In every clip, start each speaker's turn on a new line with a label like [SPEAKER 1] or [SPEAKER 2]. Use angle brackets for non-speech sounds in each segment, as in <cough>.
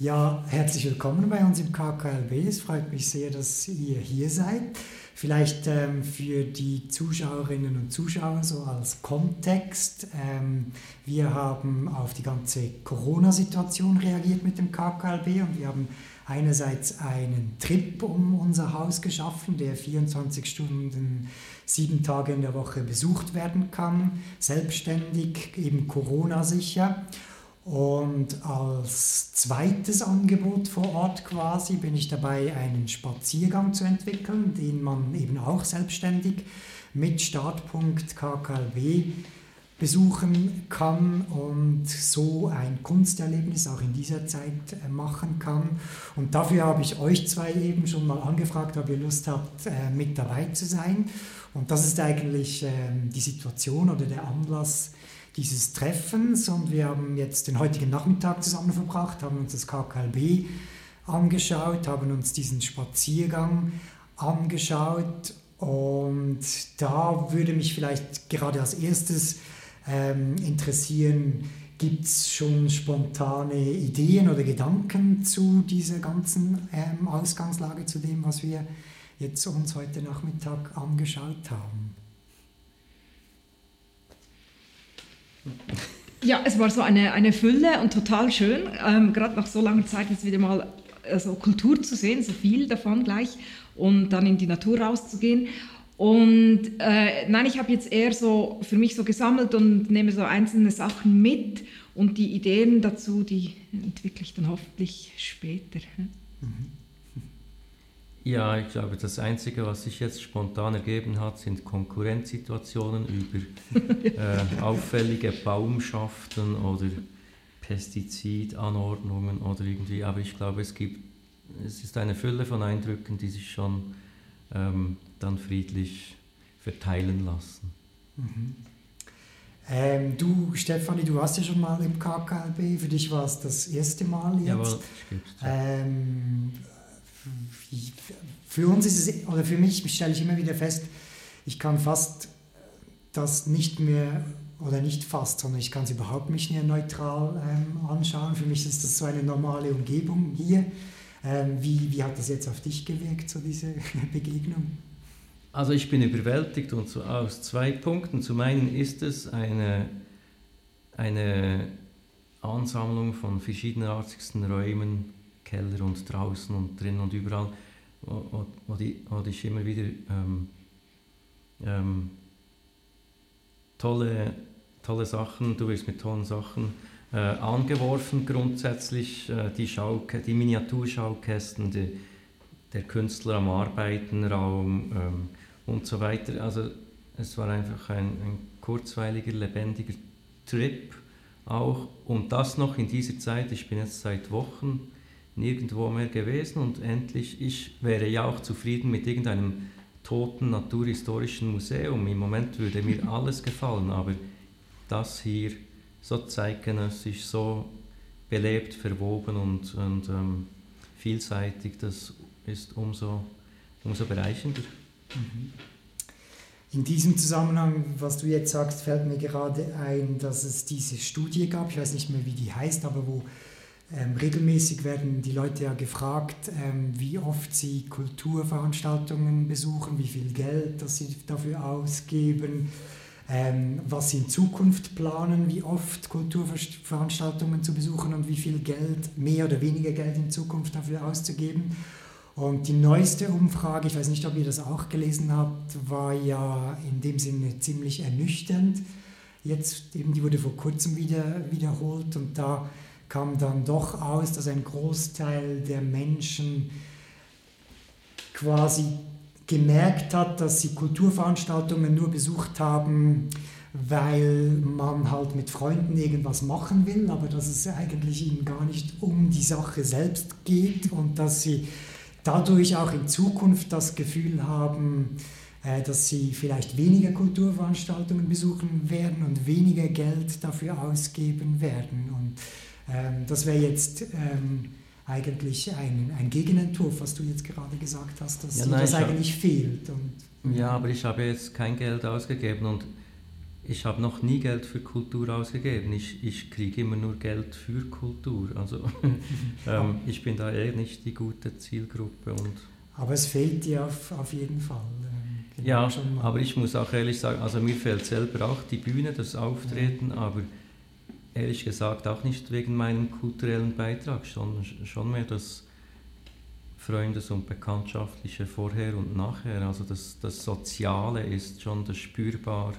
[SPEAKER 1] Ja, herzlich willkommen bei uns im KKLB. Es freut mich sehr, dass ihr hier seid. Vielleicht ähm, für die Zuschauerinnen und Zuschauer so als Kontext. Ähm, wir haben auf die ganze Corona-Situation reagiert mit dem KKLB und wir haben einerseits einen Trip um unser Haus geschaffen, der 24 Stunden, sieben Tage in der Woche besucht werden kann, selbstständig, eben Corona-sicher. Und als zweites Angebot vor Ort quasi bin ich dabei, einen Spaziergang zu entwickeln, den man eben auch selbstständig mit Startpunkt KKLB besuchen kann und so ein Kunsterlebnis auch in dieser Zeit äh, machen kann. Und dafür habe ich euch zwei eben schon mal angefragt, ob ihr Lust habt, äh, mit dabei zu sein. Und das ist eigentlich ähm, die Situation oder der Anlass, dieses Treffens und wir haben jetzt den heutigen Nachmittag zusammen verbracht, haben uns das KKLB angeschaut, haben uns diesen Spaziergang angeschaut und da würde mich vielleicht gerade als erstes ähm, interessieren, gibt es schon spontane Ideen oder Gedanken zu dieser ganzen ähm, Ausgangslage, zu dem, was wir jetzt uns heute Nachmittag angeschaut haben?
[SPEAKER 2] Ja, es war so eine, eine Fülle und total schön, ähm, gerade nach so langer Zeit jetzt wieder mal also Kultur zu sehen, so viel davon gleich und dann in die Natur rauszugehen. Und äh, nein, ich habe jetzt eher so für mich so gesammelt und nehme so einzelne Sachen mit und die Ideen dazu, die entwickle ich dann hoffentlich später. Mhm.
[SPEAKER 3] Ja, ich glaube, das Einzige, was sich jetzt spontan ergeben hat, sind Konkurrenzsituationen über <laughs> äh, auffällige Baumschaften oder Pestizidanordnungen oder irgendwie. Aber ich glaube, es gibt, es ist eine Fülle von Eindrücken, die sich schon ähm, dann friedlich verteilen lassen.
[SPEAKER 1] Mhm. Ähm, du, Stefanie, du warst ja schon mal im KKLB. Für dich war es das erste Mal jetzt. Jawohl, stimmt. Ähm, für uns ist es, oder für mich stelle ich immer wieder fest, ich kann fast das nicht mehr, oder nicht fast, sondern ich kann es überhaupt nicht mehr neutral ähm, anschauen. Für mich ist das so eine normale Umgebung hier. Ähm, wie, wie hat das jetzt auf dich gewirkt, so diese <laughs> Begegnung?
[SPEAKER 3] Also ich bin überwältigt und so aus zwei Punkten. Zum einen ist es eine, eine Ansammlung von verschiedenartigsten Räumen, Keller und draußen und drin und überall, wo, wo, wo ich immer wieder ähm, ähm, tolle, tolle Sachen, du wirst mit tollen Sachen äh, angeworfen grundsätzlich, äh, die, Schauke, die Miniaturschaukästen, die, der Künstler am Arbeitenraum ähm, und so weiter. Also es war einfach ein, ein kurzweiliger, lebendiger Trip auch und das noch in dieser Zeit, ich bin jetzt seit Wochen nirgendwo mehr gewesen und endlich, ich wäre ja auch zufrieden mit irgendeinem toten naturhistorischen Museum. Im Moment würde mir <laughs> alles gefallen, aber das hier so zeitgenössisch, so belebt, verwoben und, und ähm, vielseitig, das ist umso, umso bereichender. Mhm.
[SPEAKER 1] In diesem Zusammenhang, was du jetzt sagst, fällt mir gerade ein, dass es diese Studie gab, ich weiß nicht mehr, wie die heißt, aber wo ähm, regelmäßig werden die Leute ja gefragt, ähm, wie oft sie Kulturveranstaltungen besuchen, wie viel Geld das sie dafür ausgeben, ähm, was sie in Zukunft planen, wie oft Kulturveranstaltungen zu besuchen und wie viel Geld, mehr oder weniger Geld in Zukunft dafür auszugeben. Und die neueste Umfrage, ich weiß nicht, ob ihr das auch gelesen habt, war ja in dem Sinne ziemlich ernüchternd. Jetzt eben, die wurde vor kurzem wieder wiederholt und da kam dann doch aus, dass ein Großteil der Menschen quasi gemerkt hat, dass sie Kulturveranstaltungen nur besucht haben, weil man halt mit Freunden irgendwas machen will, aber dass es eigentlich ihnen gar nicht um die Sache selbst geht und dass sie dadurch auch in Zukunft das Gefühl haben, äh, dass sie vielleicht weniger Kulturveranstaltungen besuchen werden und weniger Geld dafür ausgeben werden. Und ähm, das wäre jetzt ähm, eigentlich ein, ein Gegenentwurf, was du jetzt gerade gesagt hast, dass ja, nein, das eigentlich fehlt.
[SPEAKER 3] Und, ja, aber ich habe jetzt kein Geld ausgegeben und ich habe noch nie Geld für Kultur ausgegeben. Ich, ich kriege immer nur Geld für Kultur. Also <laughs> ähm, <laughs> ich bin da eher nicht die gute Zielgruppe. Und
[SPEAKER 1] aber es fehlt dir auf, auf jeden Fall.
[SPEAKER 3] Ähm, ja, aber ich muss auch ehrlich sagen, also mir fehlt selber auch die Bühne, das Auftreten, ja. aber ehrlich gesagt auch nicht wegen meinem kulturellen Beitrag, sondern schon mehr das Freundes- und Bekanntschaftliche vorher und nachher. Also das, das Soziale ist schon das spürbar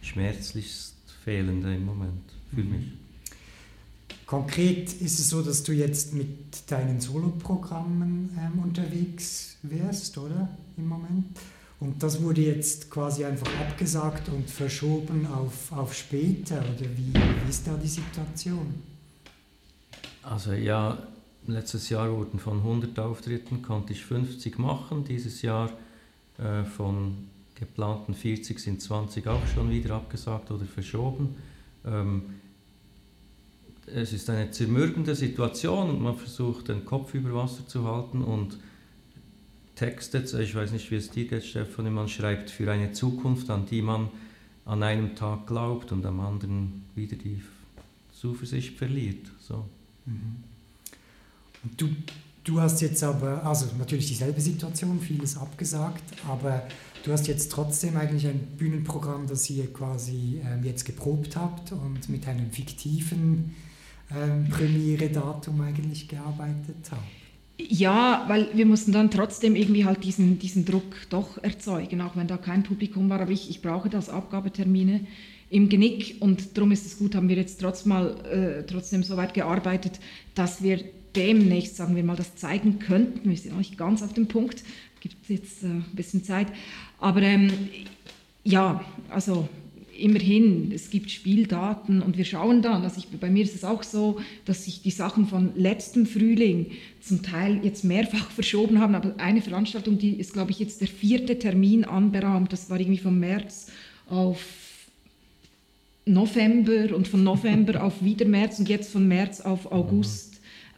[SPEAKER 3] schmerzlichst Fehlende im Moment für mhm. mich.
[SPEAKER 1] Konkret ist es so, dass du jetzt mit deinen Soloprogrammen ähm, unterwegs wärst, oder? Im Moment. Und das wurde jetzt quasi einfach abgesagt und verschoben auf, auf später, oder wie, wie ist da die Situation?
[SPEAKER 3] Also ja, letztes Jahr wurden von 100 Auftritten, konnte ich 50 machen, dieses Jahr äh, von geplanten 40 sind 20 auch schon wieder abgesagt oder verschoben. Ähm, es ist eine zermürbende Situation und man versucht den Kopf über Wasser zu halten und textet, ich weiß nicht, wie es dir geht, Stefan, man schreibt für eine Zukunft, an die man an einem Tag glaubt und am anderen wieder die Zuversicht verliert. So. Mhm.
[SPEAKER 1] Du, du hast jetzt aber, also natürlich dieselbe Situation, vieles abgesagt, aber du hast jetzt trotzdem eigentlich ein Bühnenprogramm, das ihr quasi ähm, jetzt geprobt habt und mit einem fiktiven ähm, Premiere-Datum eigentlich gearbeitet habt.
[SPEAKER 2] Ja, weil wir mussten dann trotzdem irgendwie halt diesen, diesen Druck doch erzeugen, auch wenn da kein Publikum war. Aber ich, ich brauche das Abgabetermine im Genick und darum ist es gut, haben wir jetzt trotz mal, äh, trotzdem so weit gearbeitet, dass wir demnächst, sagen wir mal, das zeigen könnten. Wir sind noch nicht ganz auf dem Punkt, gibt es jetzt äh, ein bisschen Zeit. Aber ähm, ja, also immerhin, es gibt Spieldaten und wir schauen dann, also ich, bei mir ist es auch so, dass sich die Sachen von letztem Frühling zum Teil jetzt mehrfach <laughs> verschoben haben, aber eine Veranstaltung, die ist, glaube ich, jetzt der vierte Termin anberaumt, das war irgendwie vom März auf November und von November <laughs> auf wieder März und jetzt von März auf August.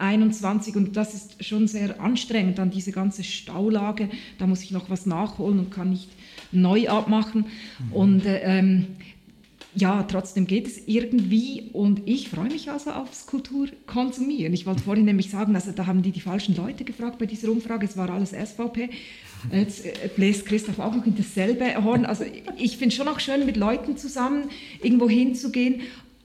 [SPEAKER 2] 21 und das ist schon sehr anstrengend, dann diese ganze Staulage, da muss ich noch was nachholen und kann nicht neu abmachen. Mhm. Und äh, ähm, ja, trotzdem geht es irgendwie und ich freue mich also aufs Kulturkonsumieren. Ich wollte vorhin nämlich sagen, also da haben die die falschen Leute gefragt bei dieser Umfrage, es war alles SVP. Jetzt äh, bläst Christoph auch noch in dasselbe Horn. Also ich finde es schon auch schön, mit Leuten zusammen irgendwo hinzugehen,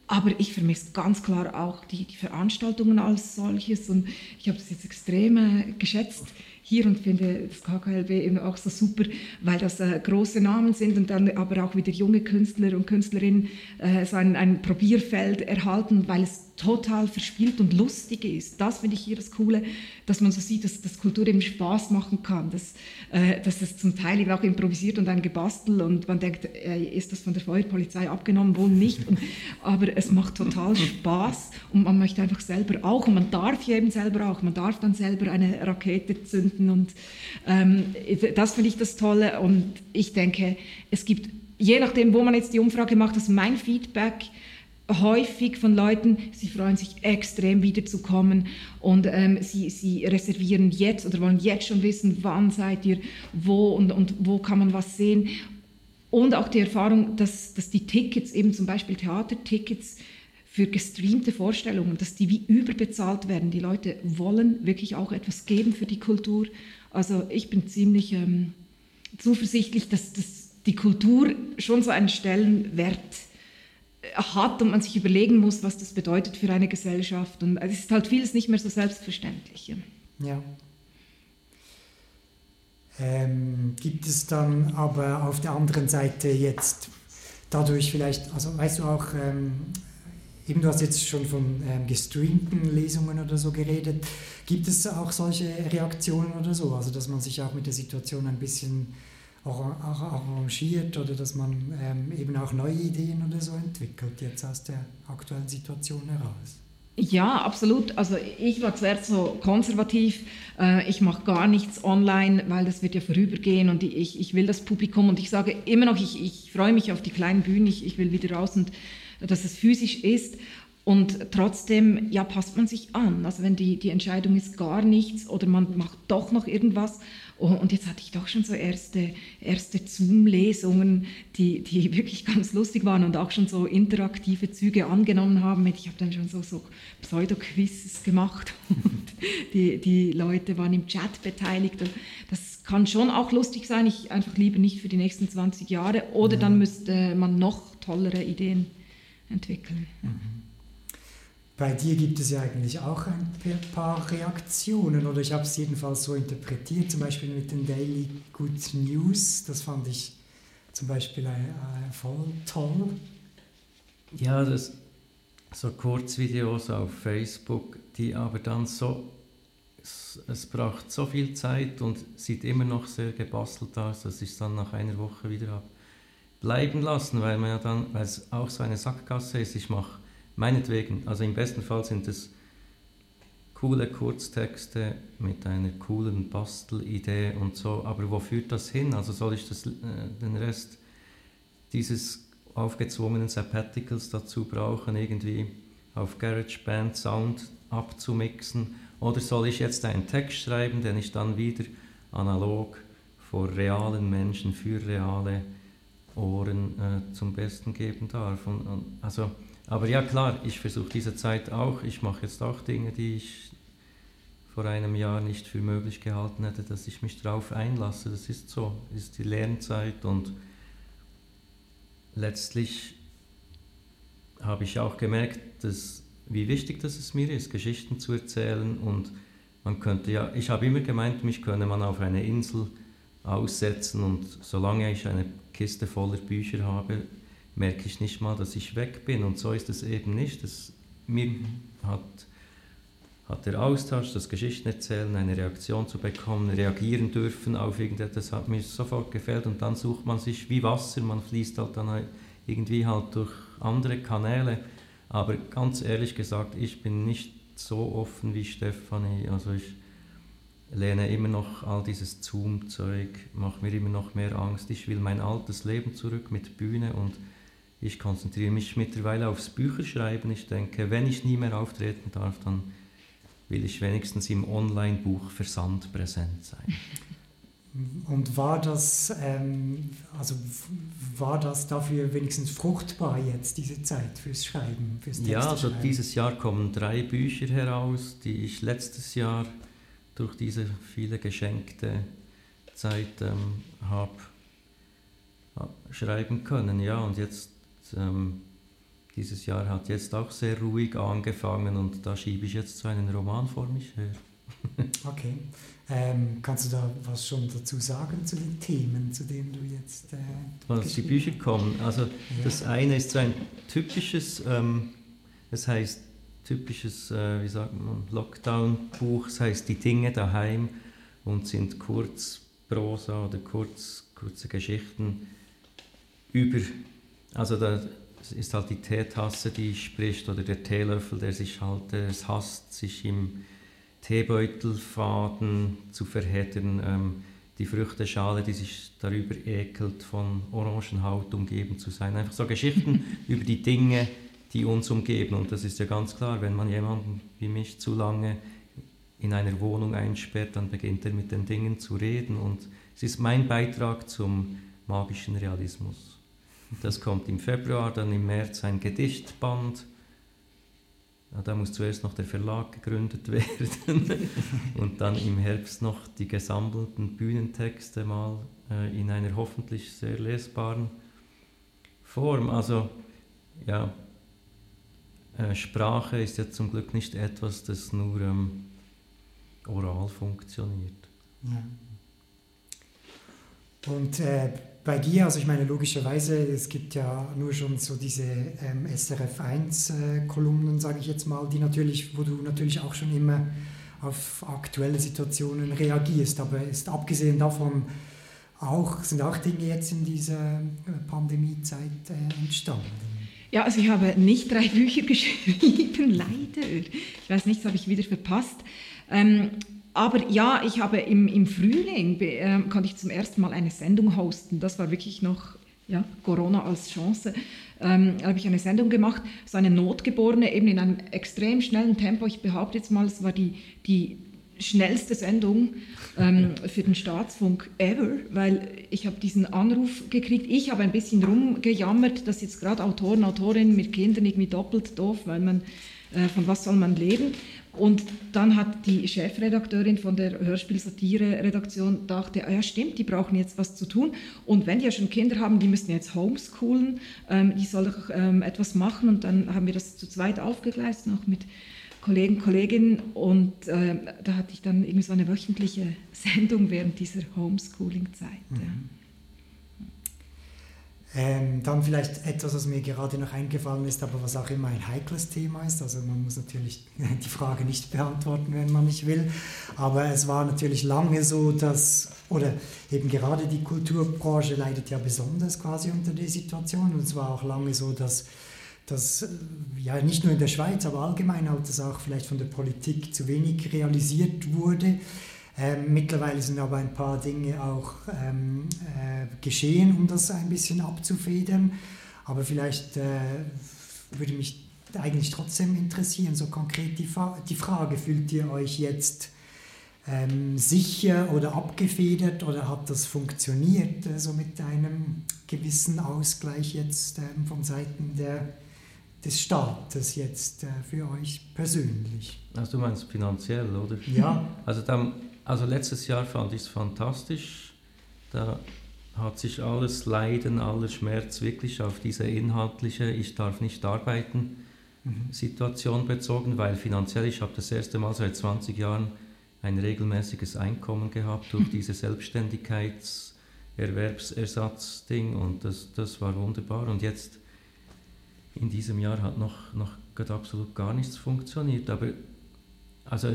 [SPEAKER 2] aber ich vermisse ganz klar auch die, die Veranstaltungen als solches und ich habe das jetzt extrem äh, geschätzt hier und finde das KKLB eben auch so super, weil das äh, große Namen sind und dann aber auch wieder junge Künstler und Künstlerinnen äh, so ein, ein Probierfeld erhalten, weil es total verspielt und lustig ist. Das finde ich hier das Coole, dass man so sieht, dass, dass Kultur eben Spaß machen kann, dass, äh, dass es zum Teil eben auch improvisiert und ein Gebastel und man denkt, äh, ist das von der Feuerpolizei abgenommen, wohl nicht, und, aber es macht total Spaß und man möchte einfach selber auch und man darf hier eben selber auch, man darf dann selber eine Rakete zünden und ähm, das finde ich das Tolle und ich denke, es gibt, je nachdem, wo man jetzt die Umfrage macht, dass mein Feedback häufig von Leuten, sie freuen sich extrem wiederzukommen und ähm, sie, sie reservieren jetzt oder wollen jetzt schon wissen, wann seid ihr, wo und, und wo kann man was sehen. Und auch die Erfahrung, dass, dass die Tickets, eben zum Beispiel Theatertickets für gestreamte Vorstellungen, dass die wie überbezahlt werden. Die Leute wollen wirklich auch etwas geben für die Kultur. Also ich bin ziemlich ähm, zuversichtlich, dass, dass die Kultur schon so einen Stellenwert hat hat und man sich überlegen muss, was das bedeutet für eine Gesellschaft. Und es ist halt vieles nicht mehr so selbstverständlich.
[SPEAKER 1] Ja. Ähm, gibt es dann aber auf der anderen Seite jetzt dadurch vielleicht, also weißt du auch, ähm, eben du hast jetzt schon von ähm, gestreamten Lesungen oder so geredet, gibt es auch solche Reaktionen oder so, also dass man sich auch mit der Situation ein bisschen arrangiert oder dass man ähm, eben auch neue Ideen oder so entwickelt, jetzt aus der aktuellen Situation heraus.
[SPEAKER 2] Ja, absolut. Also ich war zuerst so konservativ. Äh, ich mache gar nichts online, weil das wird ja vorübergehen und ich, ich will das Publikum und ich sage immer noch, ich, ich freue mich auf die kleinen Bühnen, ich, ich will wieder raus und dass es physisch ist. Und trotzdem, ja, passt man sich an. Also wenn die, die Entscheidung ist gar nichts oder man macht doch noch irgendwas. Oh, und jetzt hatte ich doch schon so erste, erste Zoom-Lesungen, die, die <laughs> wirklich ganz lustig waren und auch schon so interaktive Züge angenommen haben. Ich habe dann schon so, so Pseudo-Quizzes gemacht <laughs> und die, die Leute waren im Chat beteiligt. Das kann schon auch lustig sein. Ich einfach lieber nicht für die nächsten 20 Jahre. Oder dann müsste man noch tollere Ideen entwickeln. Mhm.
[SPEAKER 1] Bei dir gibt es ja eigentlich auch ein paar Reaktionen, oder ich habe es jedenfalls so interpretiert, zum Beispiel mit den Daily Good News. Das fand ich zum Beispiel äh, voll toll.
[SPEAKER 3] Ja, das, so Kurzvideos auf Facebook, die aber dann so, es, es braucht so viel Zeit und sieht immer noch sehr gebastelt aus, dass ich es dann nach einer Woche wieder habe bleiben lassen, weil man ja dann, weil es auch so eine Sackgasse ist, ich mache Meinetwegen, also im besten Fall sind es coole Kurztexte mit einer coolen Bastelidee und so, aber wo führt das hin? Also soll ich das, äh, den Rest dieses aufgezwungenen Sabbaticals dazu brauchen, irgendwie auf GarageBand Sound abzumixen? Oder soll ich jetzt einen Text schreiben, den ich dann wieder analog vor realen Menschen für reale Ohren äh, zum Besten geben darf? Und, und, also aber ja klar, ich versuche diese Zeit auch. Ich mache jetzt auch Dinge, die ich vor einem Jahr nicht für möglich gehalten hätte, dass ich mich darauf einlasse. Das ist so, das ist die Lernzeit und letztlich habe ich auch gemerkt, dass, wie wichtig das es mir ist, Geschichten zu erzählen und man könnte ja, ich habe immer gemeint, mich könne man auf eine Insel aussetzen und solange ich eine Kiste voller Bücher habe, merke ich nicht mal, dass ich weg bin. Und so ist es eben nicht. Das, mir hat, hat der Austausch, das Geschichten erzählen, eine Reaktion zu bekommen, reagieren dürfen auf irgendetwas, hat mir sofort gefällt. Und dann sucht man sich wie Wasser, man fließt halt dann irgendwie halt durch andere Kanäle. Aber ganz ehrlich gesagt, ich bin nicht so offen wie Stefanie. Also ich lehne immer noch all dieses Zoom-Zeug, mache mir immer noch mehr Angst. Ich will mein altes Leben zurück mit Bühne und ich konzentriere mich mittlerweile aufs Bücherschreiben. Ich denke, wenn ich nie mehr auftreten darf, dann will ich wenigstens im Online-Buchversand präsent sein. <laughs>
[SPEAKER 1] Und war das, ähm, also war das dafür wenigstens fruchtbar jetzt, diese Zeit fürs Schreiben? Fürs
[SPEAKER 3] ja, also dieses Jahr kommen drei Bücher heraus, die ich letztes Jahr durch diese viele geschenkte Zeit ähm, habe schreiben können. Ja, und jetzt ähm, dieses Jahr hat jetzt auch sehr ruhig angefangen und da schiebe ich jetzt so einen Roman vor mich her. <laughs>
[SPEAKER 1] okay. Ähm, kannst du da was schon dazu sagen zu den Themen, zu denen du jetzt. Äh,
[SPEAKER 3] was die Bücher kommen. Also, ja. das eine ist so ein typisches, ähm, das heißt typisches, äh, wie sagt man, Lockdown-Buch, das heißt Die Dinge daheim und sind Kurzprosa oder kurz, kurze Geschichten über. Also da ist halt die Teetasse, die spricht, oder der Teelöffel, der sich halt, der es hasst, sich im Teebeutelfaden zu verheddern, ähm, die Früchteschale, die sich darüber ekelt, von Orangenhaut umgeben zu sein. Einfach so Geschichten <laughs> über die Dinge, die uns umgeben. Und das ist ja ganz klar, wenn man jemanden wie mich zu lange in einer Wohnung einsperrt, dann beginnt er mit den Dingen zu reden. Und es ist mein Beitrag zum magischen Realismus. Das kommt im Februar, dann im März ein Gedichtband. Ja, da muss zuerst noch der Verlag gegründet <laughs> werden und dann im Herbst noch die gesammelten Bühnentexte mal äh, in einer hoffentlich sehr lesbaren Form. Also ja, Sprache ist ja zum Glück nicht etwas, das nur ähm, oral funktioniert. Ja.
[SPEAKER 1] Und äh, bei dir, also ich meine logischerweise, es gibt ja nur schon so diese ähm, SRF1-Kolumnen, äh, sage ich jetzt mal, die natürlich, wo du natürlich auch schon immer auf aktuelle Situationen reagierst. Aber ist abgesehen davon auch, sind auch Dinge jetzt in dieser äh, Pandemiezeit äh, entstanden.
[SPEAKER 2] Ja, also ich habe nicht drei Bücher <laughs> geschrieben, leider. Ich weiß nicht, das habe ich wieder verpasst. Ähm, aber ja, ich habe im, im Frühling, äh, konnte ich zum ersten Mal eine Sendung hosten. Das war wirklich noch ja, Corona als Chance. ähm, habe ich eine Sendung gemacht, so eine Notgeborene, eben in einem extrem schnellen Tempo. Ich behaupte jetzt mal, es war die, die schnellste Sendung ähm, für den Staatsfunk ever, weil ich habe diesen Anruf gekriegt. Ich habe ein bisschen rumgejammert, dass jetzt gerade Autoren, Autorinnen mit Kindern irgendwie doppelt doof, weil man äh, von was soll man leben? Und dann hat die Chefredakteurin von der Hörspiel-Satire-Redaktion dachte, ah ja stimmt, die brauchen jetzt was zu tun. Und wenn die ja schon Kinder haben, die müssen jetzt homeschoolen, ähm, die sollen ähm, etwas machen. Und dann haben wir das zu zweit aufgegleist, auch mit Kollegen, Kolleginnen. Und äh, da hatte ich dann irgendwie so eine wöchentliche <laughs> Sendung während dieser Homeschooling-Zeit. Mhm. Ja.
[SPEAKER 1] Ähm, dann vielleicht etwas, was mir gerade noch eingefallen ist, aber was auch immer ein heikles Thema ist. Also man muss natürlich <laughs> die Frage nicht beantworten, wenn man nicht will. Aber es war natürlich lange so, dass, oder eben gerade die Kulturbranche leidet ja besonders quasi unter der Situation. Und es war auch lange so, dass dass ja nicht nur in der Schweiz, aber allgemein halt das auch vielleicht von der Politik zu wenig realisiert wurde. Ähm, mittlerweile sind aber ein paar Dinge auch ähm, äh, geschehen, um das ein bisschen abzufedern. Aber vielleicht äh, würde mich eigentlich trotzdem interessieren, so konkret die, die Frage, fühlt ihr euch jetzt ähm, sicher oder abgefedert oder hat das funktioniert, äh, so mit einem gewissen Ausgleich jetzt ähm, von Seiten der, des Staates jetzt äh, für euch persönlich?
[SPEAKER 3] Also du meinst finanziell, oder?
[SPEAKER 1] Ja.
[SPEAKER 3] Also dann also letztes Jahr fand ich es fantastisch. Da hat sich alles Leiden, alles Schmerz wirklich auf diese inhaltliche Ich darf nicht arbeiten mhm. Situation bezogen, weil finanziell, ich habe das erste Mal seit 20 Jahren ein regelmäßiges Einkommen gehabt durch <laughs> diese Selbstständigkeitserwerbsersatzding und das, das war wunderbar. Und jetzt in diesem Jahr hat noch, noch absolut gar nichts funktioniert. Aber also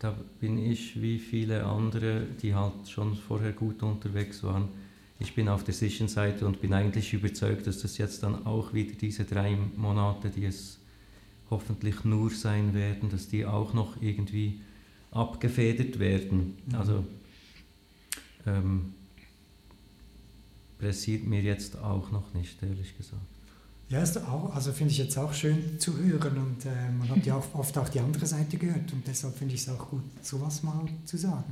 [SPEAKER 3] da bin ich wie viele andere, die halt schon vorher gut unterwegs waren. Ich bin auf der sicheren Seite und bin eigentlich überzeugt, dass das jetzt dann auch wieder diese drei Monate, die es hoffentlich nur sein werden, dass die auch noch irgendwie abgefedert werden. Mhm. Also ähm, pressiert mir jetzt auch noch nicht, ehrlich gesagt.
[SPEAKER 1] Ja, ist auch, also finde ich jetzt auch schön zu hören und äh, man hat ja auch oft auch die andere Seite gehört und deshalb finde ich es auch gut, sowas mal zu sagen.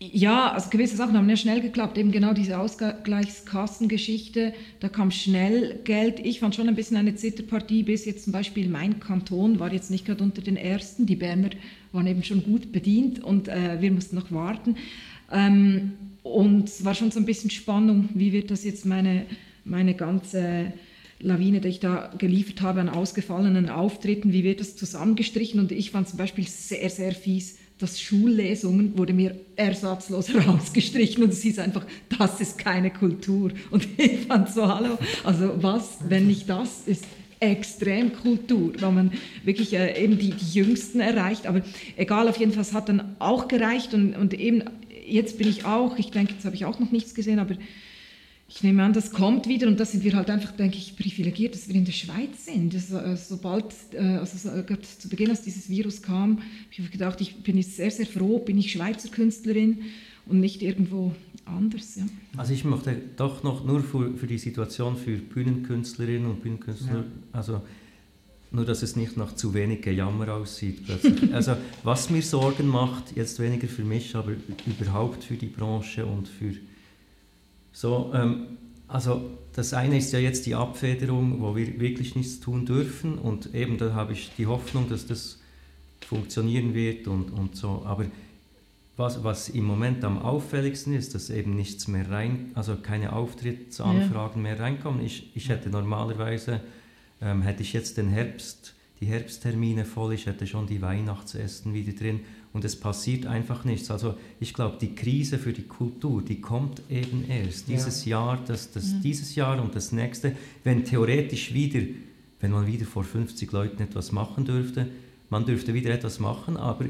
[SPEAKER 2] Ja. ja, also gewisse Sachen haben ja schnell geklappt, eben genau diese Ausgleichskassengeschichte, da kam schnell Geld. Ich fand schon ein bisschen eine Zitterpartie, bis jetzt zum Beispiel mein Kanton war jetzt nicht gerade unter den Ersten, die Berner waren eben schon gut bedient und äh, wir mussten noch warten. Ähm, und es war schon so ein bisschen Spannung, wie wird das jetzt meine meine ganze Lawine, die ich da geliefert habe an ausgefallenen Auftritten, wie wird das zusammengestrichen? Und ich fand zum Beispiel sehr, sehr fies, dass Schullesungen wurde mir ersatzlos <laughs> rausgestrichen und es hieß einfach, das ist keine Kultur. Und <laughs> ich fand so, hallo, also was, wenn nicht das ist extrem Kultur, weil man wirklich äh, eben die, die Jüngsten erreicht. Aber egal, auf jeden Fall, es hat dann auch gereicht und, und eben jetzt bin ich auch, ich denke, jetzt habe ich auch noch nichts gesehen, aber ich nehme an, das kommt wieder und da sind wir halt einfach, denke ich, privilegiert, dass wir in der Schweiz sind. Das, äh, sobald, äh, also zu Beginn, als dieses Virus kam, habe ich gedacht, ich bin jetzt sehr, sehr froh, bin ich Schweizer Künstlerin und nicht irgendwo anders. Ja.
[SPEAKER 3] Also ich möchte doch noch nur für, für die Situation für Bühnenkünstlerinnen und Bühnenkünstler, ja. also nur dass es nicht nach zu wenig Gejammer aussieht. <laughs> also was mir Sorgen macht, jetzt weniger für mich, aber überhaupt für die Branche und für so, ähm, also das eine ist ja jetzt die Abfederung, wo wir wirklich nichts tun dürfen und eben da habe ich die Hoffnung, dass das funktionieren wird und, und so. Aber was, was im Moment am auffälligsten ist, dass eben nichts mehr rein, also keine Auftrittsanfragen ja. mehr reinkommen. Ich, ich hätte normalerweise, ähm, hätte ich jetzt den Herbst, die Herbsttermine voll, ich hätte schon die Weihnachtsessen wieder drin und es passiert einfach nichts. Also ich glaube, die Krise für die Kultur, die kommt eben erst. Dieses ja. Jahr, das, das, ja. dieses Jahr und das nächste, wenn theoretisch wieder, wenn man wieder vor 50 Leuten etwas machen dürfte, man dürfte wieder etwas machen, aber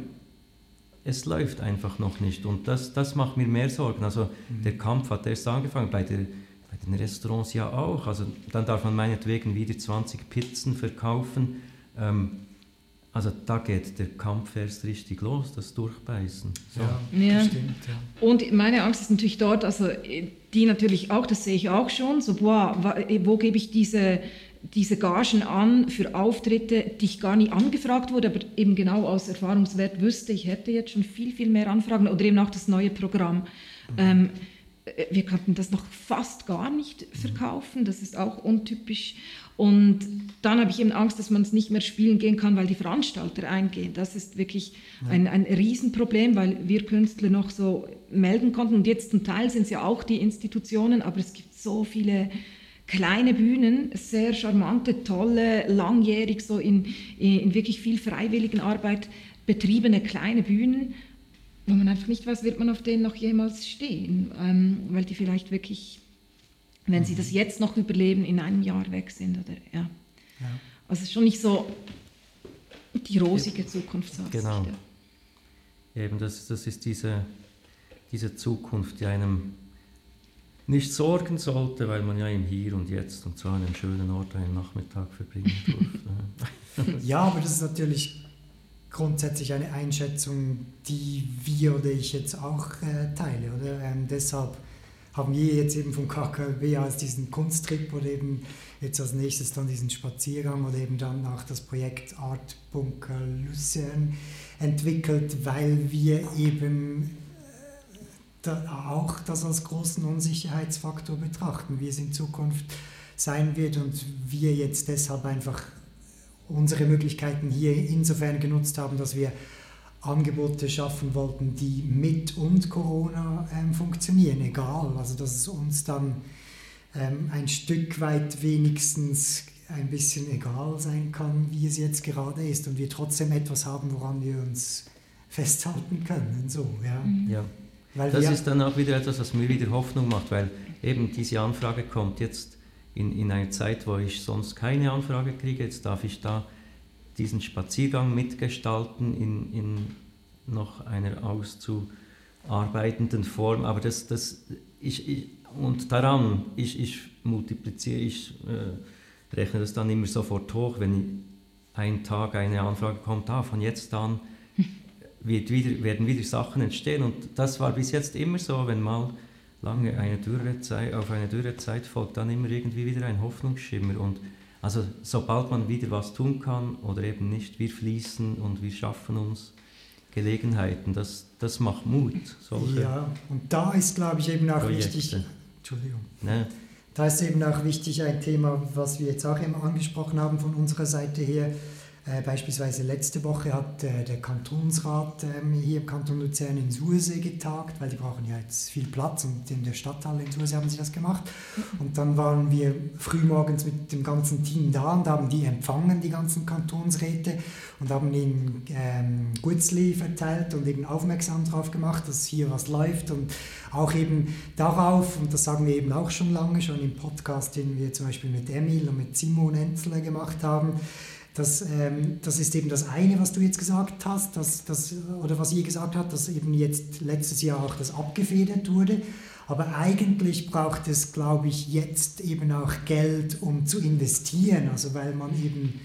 [SPEAKER 3] es läuft einfach noch nicht und das, das macht mir mehr Sorgen. Also mhm. der Kampf hat erst angefangen, bei, der, bei den Restaurants ja auch. Also dann darf man meinetwegen wieder 20 Pizzen verkaufen. Ähm, also da geht der Kampf erst richtig los, das Durchbeißen.
[SPEAKER 1] So. Ja, ja. Stimmt,
[SPEAKER 2] ja. Und meine Angst ist natürlich dort, also die natürlich auch, das sehe ich auch schon, so, boah, wo gebe ich diese, diese Gagen an für Auftritte, die ich gar nie angefragt wurde, aber eben genau aus Erfahrungswert wüsste, ich hätte jetzt schon viel, viel mehr Anfragen oder eben auch das neue Programm. Mhm. Ähm, äh, wir konnten das noch fast gar nicht verkaufen, das ist auch untypisch. Und dann habe ich eben Angst, dass man es nicht mehr spielen gehen kann, weil die Veranstalter eingehen. Das ist wirklich ein, ein Riesenproblem, weil wir Künstler noch so melden konnten. Und jetzt zum Teil sind es ja auch die Institutionen, aber es gibt so viele kleine Bühnen, sehr charmante, tolle, langjährig so in, in wirklich viel freiwilligen Arbeit betriebene kleine Bühnen, wo man einfach nicht weiß, wird man auf denen noch jemals stehen, ähm, weil die vielleicht wirklich wenn sie das jetzt noch überleben, in einem Jahr weg sind. Oder, ja. ja. Also schon nicht so die rosige Zukunftsaussicht.
[SPEAKER 3] Genau. Ja. Eben, das, das ist diese, diese Zukunft, die einem nicht sorgen sollte, weil man ja im Hier und Jetzt und so einem schönen Ort einen Nachmittag verbringen <laughs> durfte.
[SPEAKER 1] ja, aber das ist natürlich grundsätzlich eine Einschätzung, die wir oder ich jetzt auch äh, teile. Oder? Ähm, deshalb haben wir jetzt eben vom KKW als diesen Kunsttrip oder eben jetzt als nächstes dann diesen Spaziergang oder eben dann auch das Projekt Art Bunker Lucerne entwickelt, weil wir eben äh, da auch das als großen Unsicherheitsfaktor betrachten, wie es in Zukunft sein wird und wir jetzt deshalb einfach unsere Möglichkeiten hier insofern genutzt haben, dass wir Angebote schaffen wollten, die mit und Corona ähm, funktionieren, egal. Also dass es uns dann ähm, ein Stück weit wenigstens ein bisschen egal sein kann, wie es jetzt gerade ist und wir trotzdem etwas haben, woran wir uns festhalten können. So, ja.
[SPEAKER 3] Mhm. ja. Weil das ist dann auch wieder etwas, was mir wieder Hoffnung macht, weil eben diese Anfrage kommt jetzt in, in einer Zeit, wo ich sonst keine Anfrage kriege. Jetzt darf ich da diesen Spaziergang mitgestalten in, in noch einer auszuarbeitenden Form. Aber das, das ich, ich und daran, ich, ich multipliziere, ich äh, rechne das dann immer sofort hoch, wenn ein Tag eine Anfrage kommt, ah, von jetzt an wird wieder, werden wieder Sachen entstehen. Und das war bis jetzt immer so, wenn mal lange eine Dürrezeit, auf eine Dürrezeit folgt, dann immer irgendwie wieder ein Hoffnungsschimmer. Und also sobald man wieder was tun kann oder eben nicht, wir fließen und wir schaffen uns Gelegenheiten. Das, das macht Mut.
[SPEAKER 1] Ja, und da ist, glaube ich, eben auch Projekte. wichtig. Entschuldigung. Ne? Da ist eben auch wichtig ein Thema, was wir jetzt auch immer angesprochen haben von unserer Seite her, beispielsweise letzte Woche hat äh, der Kantonsrat ähm, hier im Kanton Luzern in Sursee getagt, weil die brauchen ja jetzt viel Platz und in der Stadthalle in Sursee haben sie das gemacht. Und dann waren wir frühmorgens mit dem ganzen Team da und haben die empfangen, die ganzen Kantonsräte, und haben ihnen ähm, Gutzli verteilt und eben aufmerksam darauf gemacht, dass hier was läuft und auch eben darauf, und das sagen wir eben auch schon lange, schon im Podcast, den wir zum Beispiel mit Emil und mit Simon Enzler gemacht haben, das, ähm, das ist eben das eine, was du jetzt gesagt hast, dass, dass, oder was ihr gesagt habt, dass eben jetzt letztes Jahr auch das abgefedert wurde. Aber eigentlich braucht es, glaube ich, jetzt eben auch Geld, um zu investieren, also weil man eben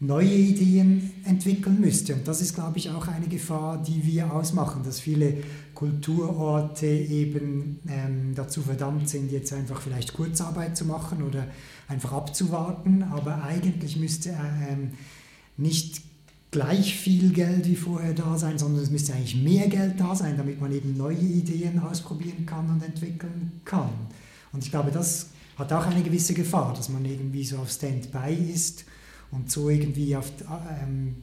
[SPEAKER 1] neue Ideen entwickeln müsste. Und das ist, glaube ich, auch eine Gefahr, die wir ausmachen, dass viele Kulturorte eben ähm, dazu verdammt sind, jetzt einfach vielleicht Kurzarbeit zu machen oder einfach abzuwarten. Aber eigentlich müsste ähm, nicht gleich viel Geld wie vorher da sein, sondern es müsste eigentlich mehr Geld da sein, damit man eben neue Ideen ausprobieren kann und entwickeln kann. Und ich glaube, das hat auch eine gewisse Gefahr, dass man irgendwie so auf Standby ist und so irgendwie auf, ähm,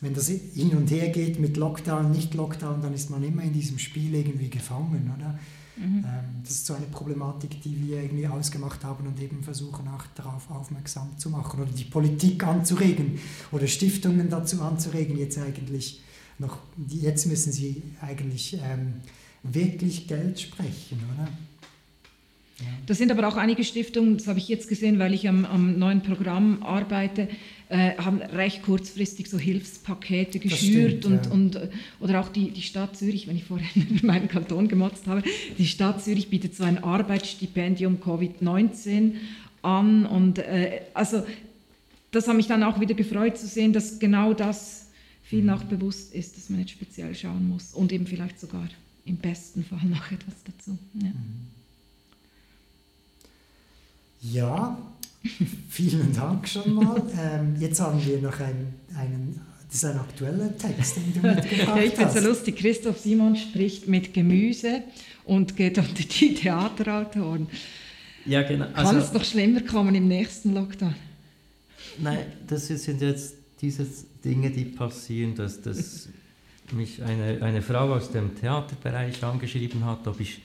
[SPEAKER 1] wenn das hin und her geht mit Lockdown, nicht Lockdown, dann ist man immer in diesem Spiel irgendwie gefangen, oder? Mhm. Ähm, das ist so eine Problematik, die wir irgendwie ausgemacht haben und eben versuchen auch darauf aufmerksam zu machen oder die Politik anzuregen oder Stiftungen dazu anzuregen, jetzt eigentlich noch, jetzt müssen sie eigentlich ähm, wirklich Geld sprechen, oder?
[SPEAKER 2] Das sind aber auch einige Stiftungen, das habe ich jetzt gesehen, weil ich am, am neuen Programm arbeite, äh, haben recht kurzfristig so Hilfspakete geschürt stimmt, und, ja. und, oder auch die, die Stadt Zürich, wenn ich vorhin <laughs> meinen Kanton gemotzt habe, die Stadt Zürich bietet so ein Arbeitsstipendium Covid-19 an und äh, also das hat mich dann auch wieder gefreut zu sehen, dass genau das viel noch bewusst ist, dass man nicht speziell schauen muss und eben vielleicht sogar im besten Fall <laughs> noch etwas dazu. Ja,
[SPEAKER 1] ja vielen Dank schon mal. <laughs> Ähm, jetzt haben wir noch einen, einen das ist ein aktueller Text, den du <laughs> mitgebracht
[SPEAKER 2] ja, ich finde es so lustig. Christoph Simon spricht mit Gemüse und geht unter die <laughs> Theaterautoren.
[SPEAKER 3] Ja, genau.
[SPEAKER 2] Also, Kann es doch schlimmer kommen im nächsten Lockdown?
[SPEAKER 3] Nein, das sind jetzt diese Dinge, die passieren, dass, dass mich eine, eine Frau aus dem Theaterbereich angeschrieben hat, ob ich,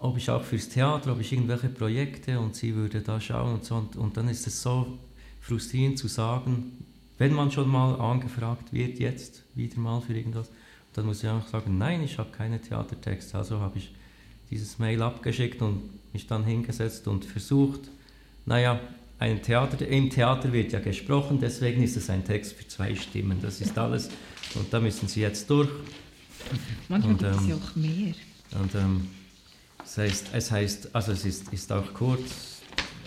[SPEAKER 3] ob ich auch fürs Theater, ob ich irgendwelche Projekte und sie würde da schauen und so. Und, und dann ist es so frustrierend zu sagen, wenn man schon mal angefragt wird, jetzt wieder mal für irgendwas, dann muss ich auch sagen, nein, ich habe keine Theatertexte. Also habe ich dieses Mail abgeschickt und mich dann hingesetzt und versucht, naja, ein Theater, im Theater wird ja gesprochen, deswegen ist es ein Text für zwei Stimmen. Das ist alles. Und da müssen Sie jetzt durch.
[SPEAKER 2] Manchmal gibt es ähm, ja auch mehr.
[SPEAKER 3] Und ähm, es, heißt, es heißt, also es ist, ist auch kurz,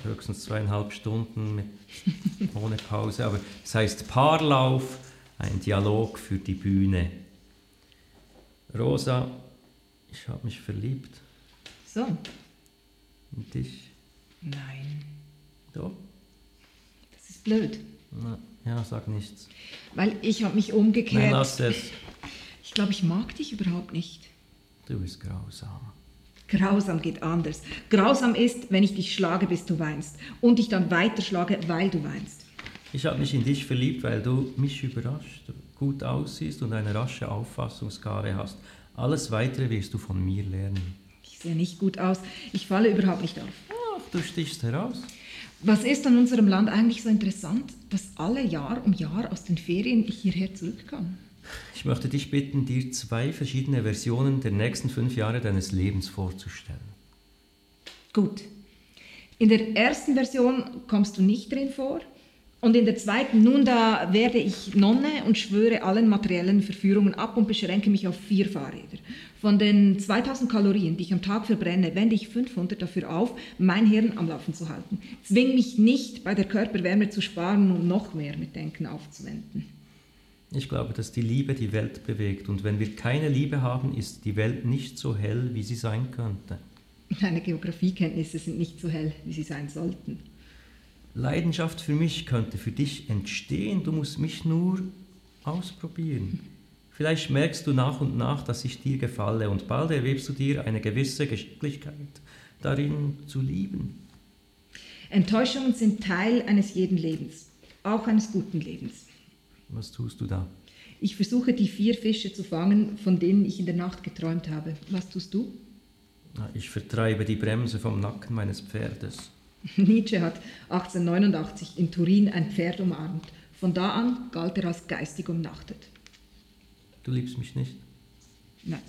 [SPEAKER 3] höchstens zweieinhalb Stunden mit, <laughs> ohne Pause, aber es heißt Paarlauf, ein Dialog für die Bühne. Rosa, ich habe mich verliebt.
[SPEAKER 2] So.
[SPEAKER 3] In dich?
[SPEAKER 2] Nein.
[SPEAKER 3] Doch.
[SPEAKER 2] Das ist blöd.
[SPEAKER 3] Na, ja, sag nichts.
[SPEAKER 2] Weil ich habe mich umgekehrt. Nein,
[SPEAKER 3] lass es.
[SPEAKER 2] Ich glaube, ich mag dich überhaupt nicht.
[SPEAKER 3] Du bist grausam.
[SPEAKER 2] Grausam geht anders. Grausam ist, wenn ich dich schlage, bis du weinst. Und dich dann weiterschlage, weil du weinst.
[SPEAKER 3] Ich habe mich in dich verliebt, weil du mich überrascht, gut aussiehst und eine rasche Auffassungsgabe hast. Alles Weitere wirst du von mir lernen.
[SPEAKER 2] Ich sehe nicht gut aus. Ich falle überhaupt nicht auf.
[SPEAKER 3] Ach, du stichst heraus.
[SPEAKER 2] Was ist an unserem Land eigentlich so interessant, dass alle Jahr um Jahr aus den Ferien ich hierher zurückkomme?
[SPEAKER 3] Ich möchte dich bitten, dir zwei verschiedene Versionen der nächsten fünf Jahre deines Lebens vorzustellen.
[SPEAKER 2] Gut. In der ersten Version kommst du nicht drin vor. Und in der zweiten, nun da werde ich Nonne und schwöre allen materiellen Verführungen ab und beschränke mich auf vier Fahrräder. Von den 2000 Kalorien, die ich am Tag verbrenne, wende ich 500 dafür auf, mein Hirn am Laufen zu halten. Zwing mich nicht, bei der Körperwärme zu sparen und noch mehr mit Denken aufzuwenden.
[SPEAKER 3] Ich glaube, dass die Liebe die Welt bewegt und wenn wir keine Liebe haben, ist die Welt nicht so hell, wie sie sein könnte.
[SPEAKER 2] Deine Geografiekenntnisse sind nicht so hell, wie sie sein sollten.
[SPEAKER 3] Leidenschaft für mich könnte für dich entstehen, du musst mich nur ausprobieren. Vielleicht merkst du nach und nach, dass ich dir gefalle und bald erwebst du dir eine gewisse Geschicklichkeit darin zu lieben.
[SPEAKER 2] Enttäuschungen sind Teil eines jeden Lebens, auch eines guten Lebens.
[SPEAKER 3] Was tust du da?
[SPEAKER 2] Ich versuche die vier Fische zu fangen, von denen ich in der Nacht geträumt habe. Was tust du?
[SPEAKER 3] Ich vertreibe die Bremse vom Nacken meines Pferdes. <laughs>
[SPEAKER 2] Nietzsche hat 1889 in Turin ein Pferd umarmt. Von da an galt er als geistig umnachtet.
[SPEAKER 3] Du liebst mich nicht?
[SPEAKER 2] Nein.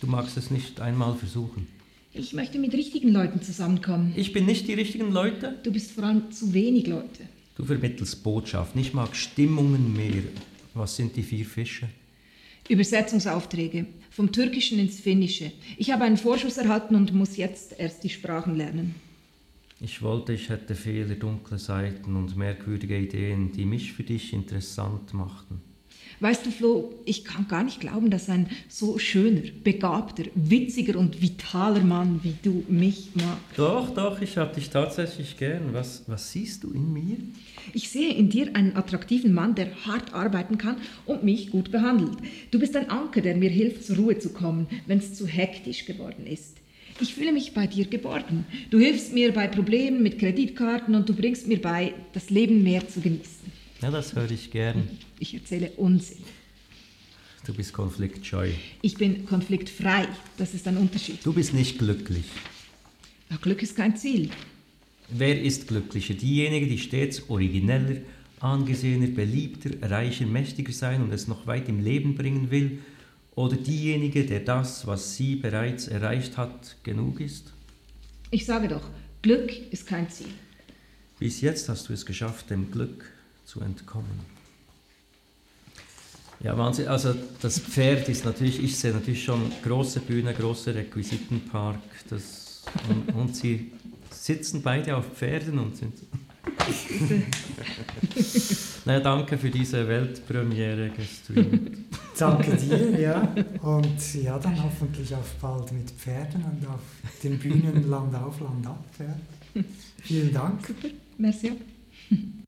[SPEAKER 3] Du magst es nicht einmal versuchen?
[SPEAKER 2] Ich möchte mit richtigen Leuten zusammenkommen.
[SPEAKER 3] Ich bin nicht die richtigen Leute?
[SPEAKER 2] Du bist vor allem zu wenig Leute.
[SPEAKER 3] Du vermittelst Botschaften. Ich mag Stimmungen mehr. Was sind die vier Fische?
[SPEAKER 2] Übersetzungsaufträge. Vom Türkischen ins Finnische. Ich habe einen Vorschuss erhalten und muss jetzt erst die Sprachen lernen.
[SPEAKER 3] Ich wollte, ich hätte Fehler, dunkle Seiten und merkwürdige Ideen, die mich für dich interessant machten.
[SPEAKER 2] Weißt du, Flo, ich kann gar nicht glauben, dass ein so schöner, begabter, witziger und vitaler Mann wie du mich magst.
[SPEAKER 3] Doch, doch, ich habe dich tatsächlich gern. Was, was siehst du in mir?
[SPEAKER 2] Ich sehe in dir einen attraktiven Mann, der hart arbeiten kann und mich gut behandelt. Du bist ein Anker, der mir hilft, zur Ruhe zu kommen, wenn es zu hektisch geworden ist. Ich fühle mich bei dir geborgen. Du hilfst mir bei Problemen mit Kreditkarten und du bringst mir bei, das Leben mehr zu genießen.
[SPEAKER 3] Ja, das höre ich gern.
[SPEAKER 2] Ich erzähle Unsinn.
[SPEAKER 3] Du bist konfliktscheu.
[SPEAKER 2] Ich bin konfliktfrei. Das ist ein Unterschied.
[SPEAKER 3] Du bist nicht glücklich.
[SPEAKER 2] Ja, Glück ist kein Ziel.
[SPEAKER 3] Wer ist glücklicher? Diejenige, die stets origineller, angesehener, beliebter, reicher, mächtiger sein und es noch weit im Leben bringen will? Oder diejenige, der das, was sie bereits erreicht hat, genug ist?
[SPEAKER 2] Ich sage doch, Glück ist kein Ziel.
[SPEAKER 3] Bis jetzt hast du es geschafft, dem Glück zu entkommen. Ja, Wahnsinn. Also das Pferd ist natürlich, ich sehe natürlich schon große Bühne, große Requisitenpark. Das, und, und sie sitzen beide auf Pferden und sind. <laughs> Na, danke für diese Weltpremiere gestreamt.
[SPEAKER 1] danke dir, ja. Und ja, dann hoffentlich auf bald mit Pferden und auf den Bühnen Land auf, Land ab. Ja. Vielen Dank.
[SPEAKER 2] Merci.